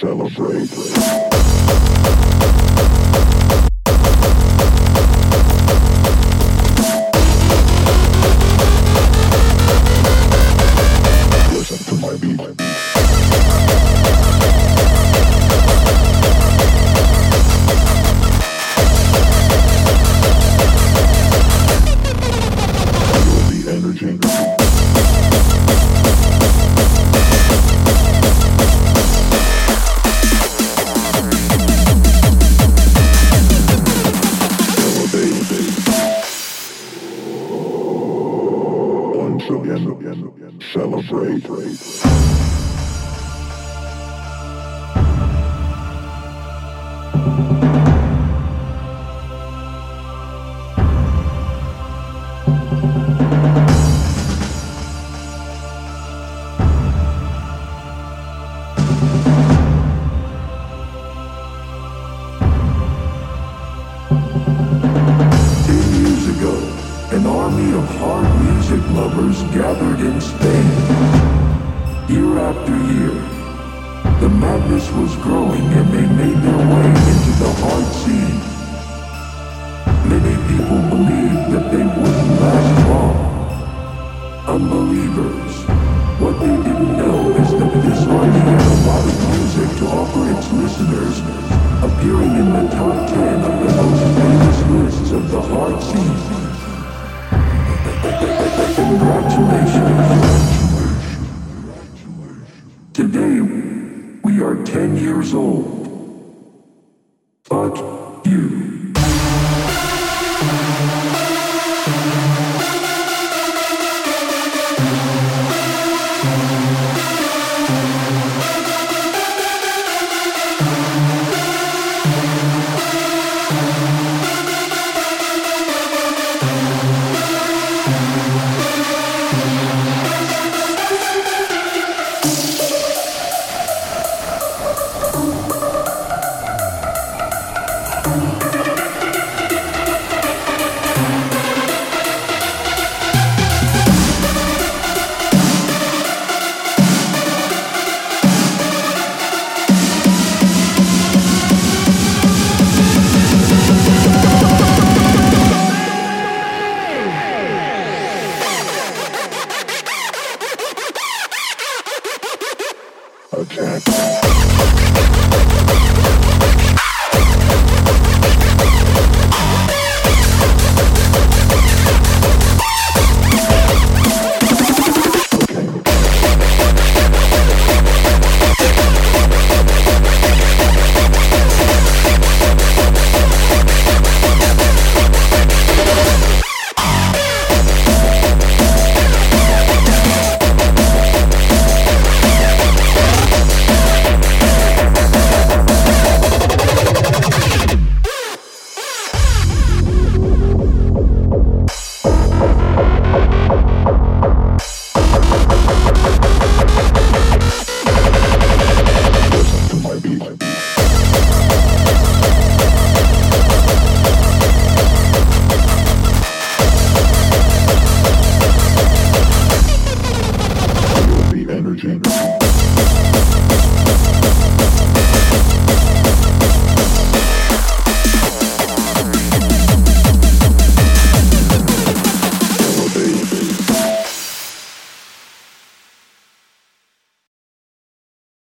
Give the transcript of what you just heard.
celebrate. Celebrate. Of hard music lovers gathered in Spain. Year after year, the madness was growing and they made their way into the hard scene. Many people believed that they wouldn't last long. Unbelievers. 10 years old. But you. Jenner, Jenner.